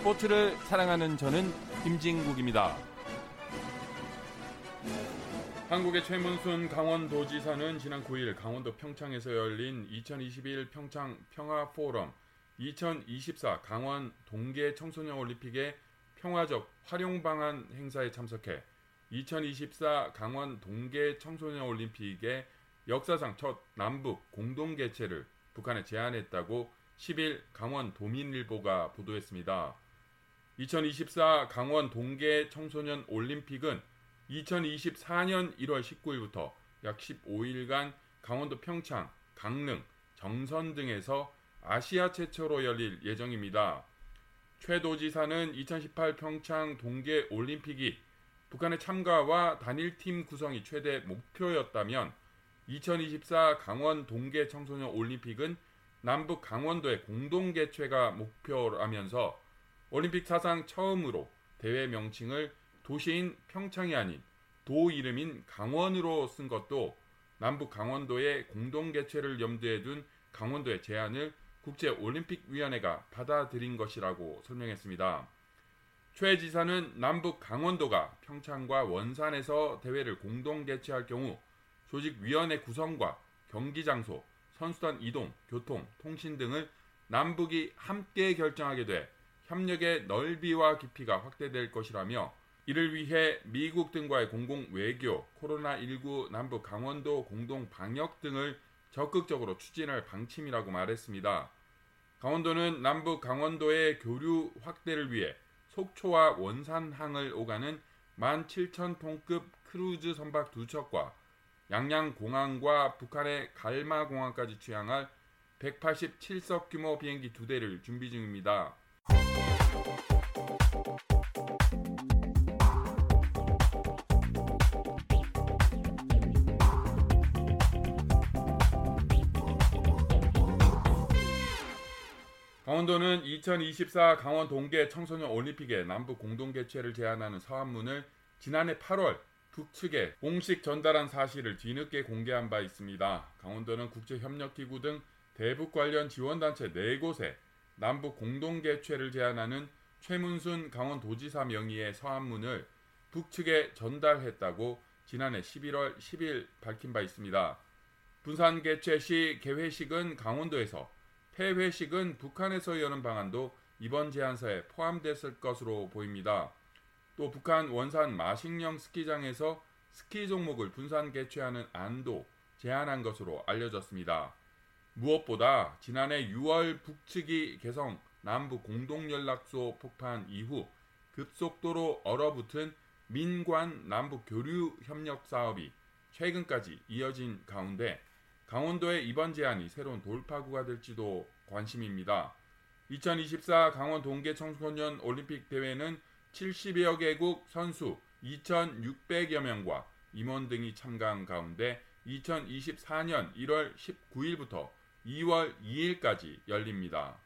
스포츠를 사랑하는 저는 김진국입니다. 한국의 최문순 강원도지사는 지난 9일 강원도 평창에서 열린 2021 평창 평화 포럼 2024 강원 동계 청소년 올림픽의 평화적 활용 방안 행사에 참석해 2024 강원 동계 청소년 올림픽의 역사상 첫 남북 공동 개최를 북한에 제안했다고 10일 강원 도민일보가 보도했습니다. 2024 강원 동계 청소년 올림픽은 2024년 1월 19일부터 약 15일간 강원도 평창, 강릉, 정선 등에서 아시아 최초로 열릴 예정입니다. 최 도지사는 2018 평창 동계 올림픽이 북한의 참가와 단일팀 구성이 최대 목표였다면 2024 강원 동계 청소년 올림픽은 남북 강원도의 공동 개최가 목표라면서 올림픽 사상 처음으로 대회 명칭을 도시인 평창이 아닌 도 이름인 강원으로 쓴 것도 남북 강원도의 공동 개최를 염두에 둔 강원도의 제안을 국제올림픽위원회가 받아들인 것이라고 설명했습니다. 최 지사는 남북 강원도가 평창과 원산에서 대회를 공동 개최할 경우 조직위원회 구성과 경기 장소, 선수단 이동, 교통, 통신 등을 남북이 함께 결정하게 돼 협력의 넓이와 깊이가 확대될 것이라며 이를 위해 미국 등과의 공공 외교, 코로나19 남북 강원도 공동 방역 등을 적극적으로 추진할 방침이라고 말했습니다. 강원도는 남북 강원도의 교류 확대를 위해 속초와 원산항을 오가는 17,000톤급 크루즈 선박 두 척과 양양공항과 북한의 갈마공항까지 취항할 187석 규모 비행기 두 대를 준비 중입니다. 강원도는 2024 강원 동계 청소년 올림픽의 남북 공동 개최를 제안하는 서한문을 지난해 8월 북측에 공식 전달한 사실을 뒤늦게 공개한 바 있습니다. 강원도는 국제협력기구 등 대북 관련 지원단체 4곳에 남북 공동 개최를 제안하는 최문순 강원도지사 명의의 서한문을 북측에 전달했다고 지난해 11월 10일 밝힌 바 있습니다. 분산 개최 시 개회식은 강원도에서 폐회식은 북한에서 여는 방안도 이번 제안서에 포함됐을 것으로 보입니다. 또 북한 원산 마식령 스키장에서 스키 종목을 분산 개최하는 안도 제안한 것으로 알려졌습니다. 무엇보다 지난해 6월 북측이 개성 남북 공동연락소 폭판 이후 급속도로 얼어붙은 민관 남북 교류 협력 사업이 최근까지 이어진 가운데 강원도의 이번 제안이 새로운 돌파구가 될지도 관심입니다. 2024 강원 동계 청소년 올림픽 대회는 70여 개국 선수 2,600여 명과 임원 등이 참가한 가운데 2024년 1월 19일부터 2월 2일까지 열립니다.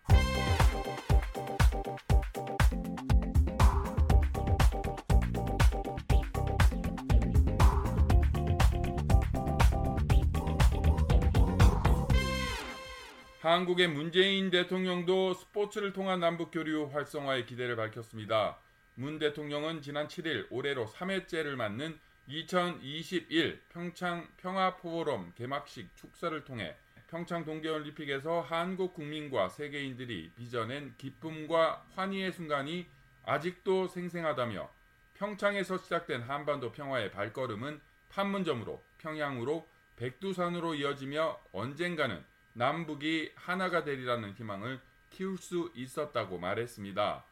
한국의 문재인 대통령도 스포츠를 통한 남북 교류 활성화에 기대를 밝혔습니다. 문 대통령은 지난 7일 올해로 3회째를 맞는 2021 평창 평화 포럼 개막식 축사를 통해 평창 동계올림픽에서 한국 국민과 세계인들이 빚어낸 기쁨과 환희의 순간이 아직도 생생하다며 평창에서 시작된 한반도 평화의 발걸음은 판문점으로 평양으로 백두산으로 이어지며 언젠가는 남북이 하나가 되리라는 희망을 키울 수 있었다고 말했습니다.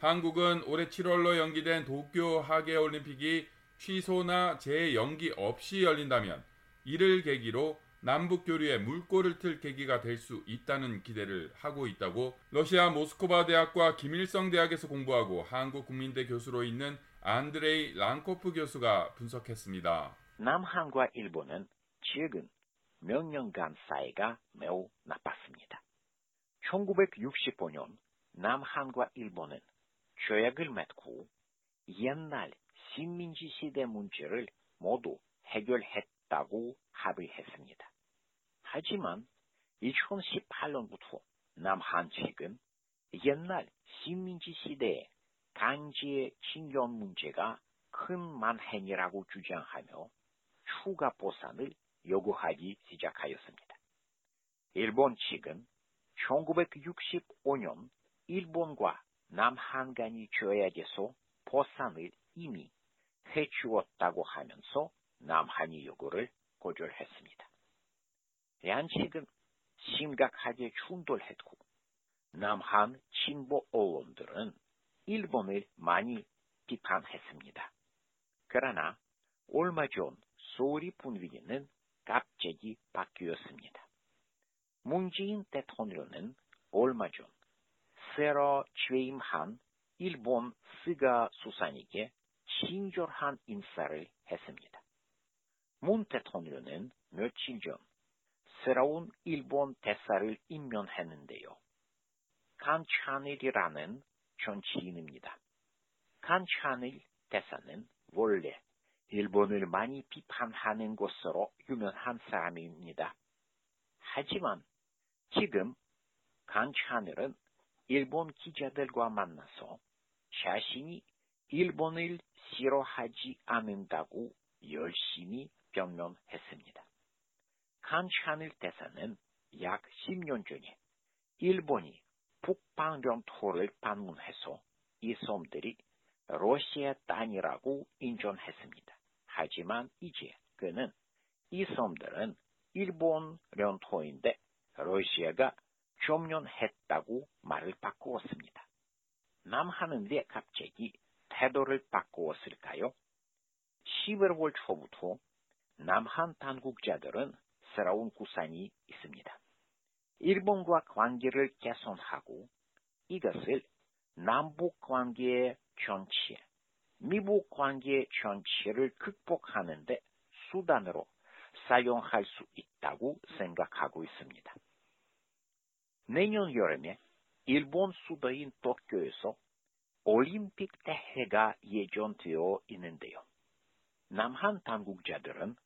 한국은 올해 7월로 연기된 도쿄 하계 올림픽이 취소나 재연기 없이 열린다면 이를 계기로 남북 교류에 물꼬를 틀 계기가 될 수 있다는 기대를 하고 있다고 러시아 모스크바 대학과 김일성 대학에서 공부하고 한국 국민대 교수로 있는 안드레이 랑코프 교수가 분석했습니다. 남한과 일본은 최근 몇 년간 사이가 매우 나빴습니다. 1965년 남한과 일본은 조약을 맺고 옛날 식민지 시대 문제를 모두 해결했다고 합의했습니다. 하지만 2018년부터 남한 측은 옛날 식민지 시대의 강제 징용 문제가 큰 만행이라고 주장하며 추가 보상을 요구하기 시작하였습니다. 일본 측은 1965년 일본과 남한 간이 조약에서 보상을 이미 해주었다고 하면서 남한이 요구를 거절했습니다. 양측은 심각하게 충돌했고 남한 진보 언론들은 일본을 많이 비판했습니다. 그러나 얼마 전 소리 분위기는 갑자기 바뀌었습니다. 문재인 대통령은 얼마 전 새로 취임한 일본 스가 수상에게 친절한 인사를 했습니다. 문 대통령은 며칠 전 새로운 일본 대사를 임명했는데요. 칸차넬이라는 정치인입니다. 칸차넬 대사는 원래 일본을 많이 비판하는 것으로 유명한 사람입니다. 하지만 지금 칸차넬은 일본 기자들과 만나서 자신이 일본을 싫어하지 않는다고 열심히 변명했습니다. 칸샤넬 대사는 약 10년 전에 일본이 북방변토를 방문해서 이 섬들이 러시아 땅이라고 인정했습니다. 하지만 이제 그는 이 섬들은 일본 련토인데 러시아가 점령했다고 말을 바꾸었습니다. 남한은 왜 갑자기 태도를 바꾸었을까요? 11월 초부터 남한 당국자들은 새로운 구상이 있습니다. 일본과 관계를 개선하고 이것을 남북 관계의 전체, 미북 관계의 전체를 극복하는데 수단으로 사용할 수 있다고 생각하고 있습니다. 내년 여름에 일본 수도인 도쿄에서 올림픽 대회가 예정되어 있는데요. 남한 당국자들은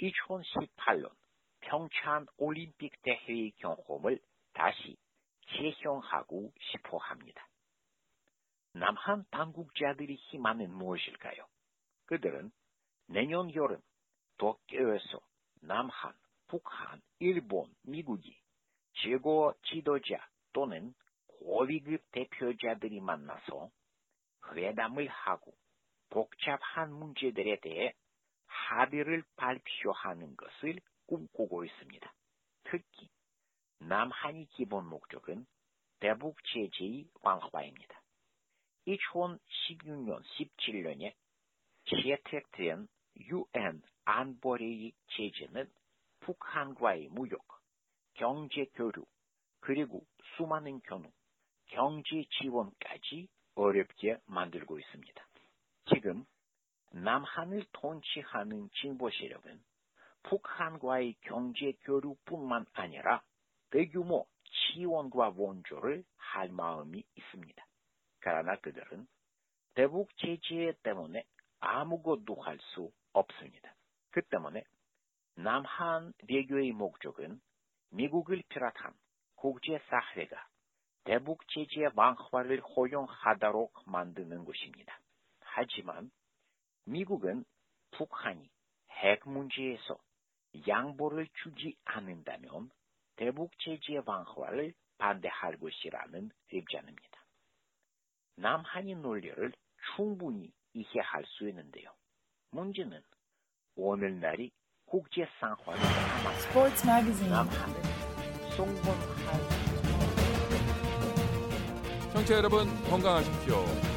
2018년 평창 올림픽 대회의 경험을 다시 재현하고 싶어 합니다. 남한 당국자들이 희망은 무엇일까요? 그들은 내년 여름 도쿄에서 남한, 북한, 일본, 미국이 최고 지도자 또는 고위급 대표자들이 만나서 회담을 하고 복잡한 문제들에 대해 합의를 발표하는 것을 꿈꾸고 있습니다. 특히 남한의 기본 목적은 대북 제재의 완화입니다. 2016년 17년에 채택된 UN 안보리의 제재는 북한과의 무역, 경제 교류, 그리고 수많은 경우, 경제 지원까지 어렵게 만들고 있습니다. 지금 남한을 통치하는 진보 세력은 북한과의 경제 교류뿐만 아니라 대규모 지원과 원조를 할 마음이 있습니다. 그러나 그들은 대북 제재 때문에 아무것도 할 수 없습니다. 그 때문에 남한 외교의 목적은 미국을 비롯한 국제사회가 대북 제재 완화를 허용하도록 만드는 것입니다. 하지만 미국은 북한이 핵 문제에서 양보를 주지 않는다면 대북 제재 완화를 반대할 것이라는 입장입니다. 남한의 논리를 충분히 이해할 수 있는데요. 문제는 오늘날이 국제 상황이 Sports Magazine. 남한은 송번할 청취자 여러분 건강하십시오.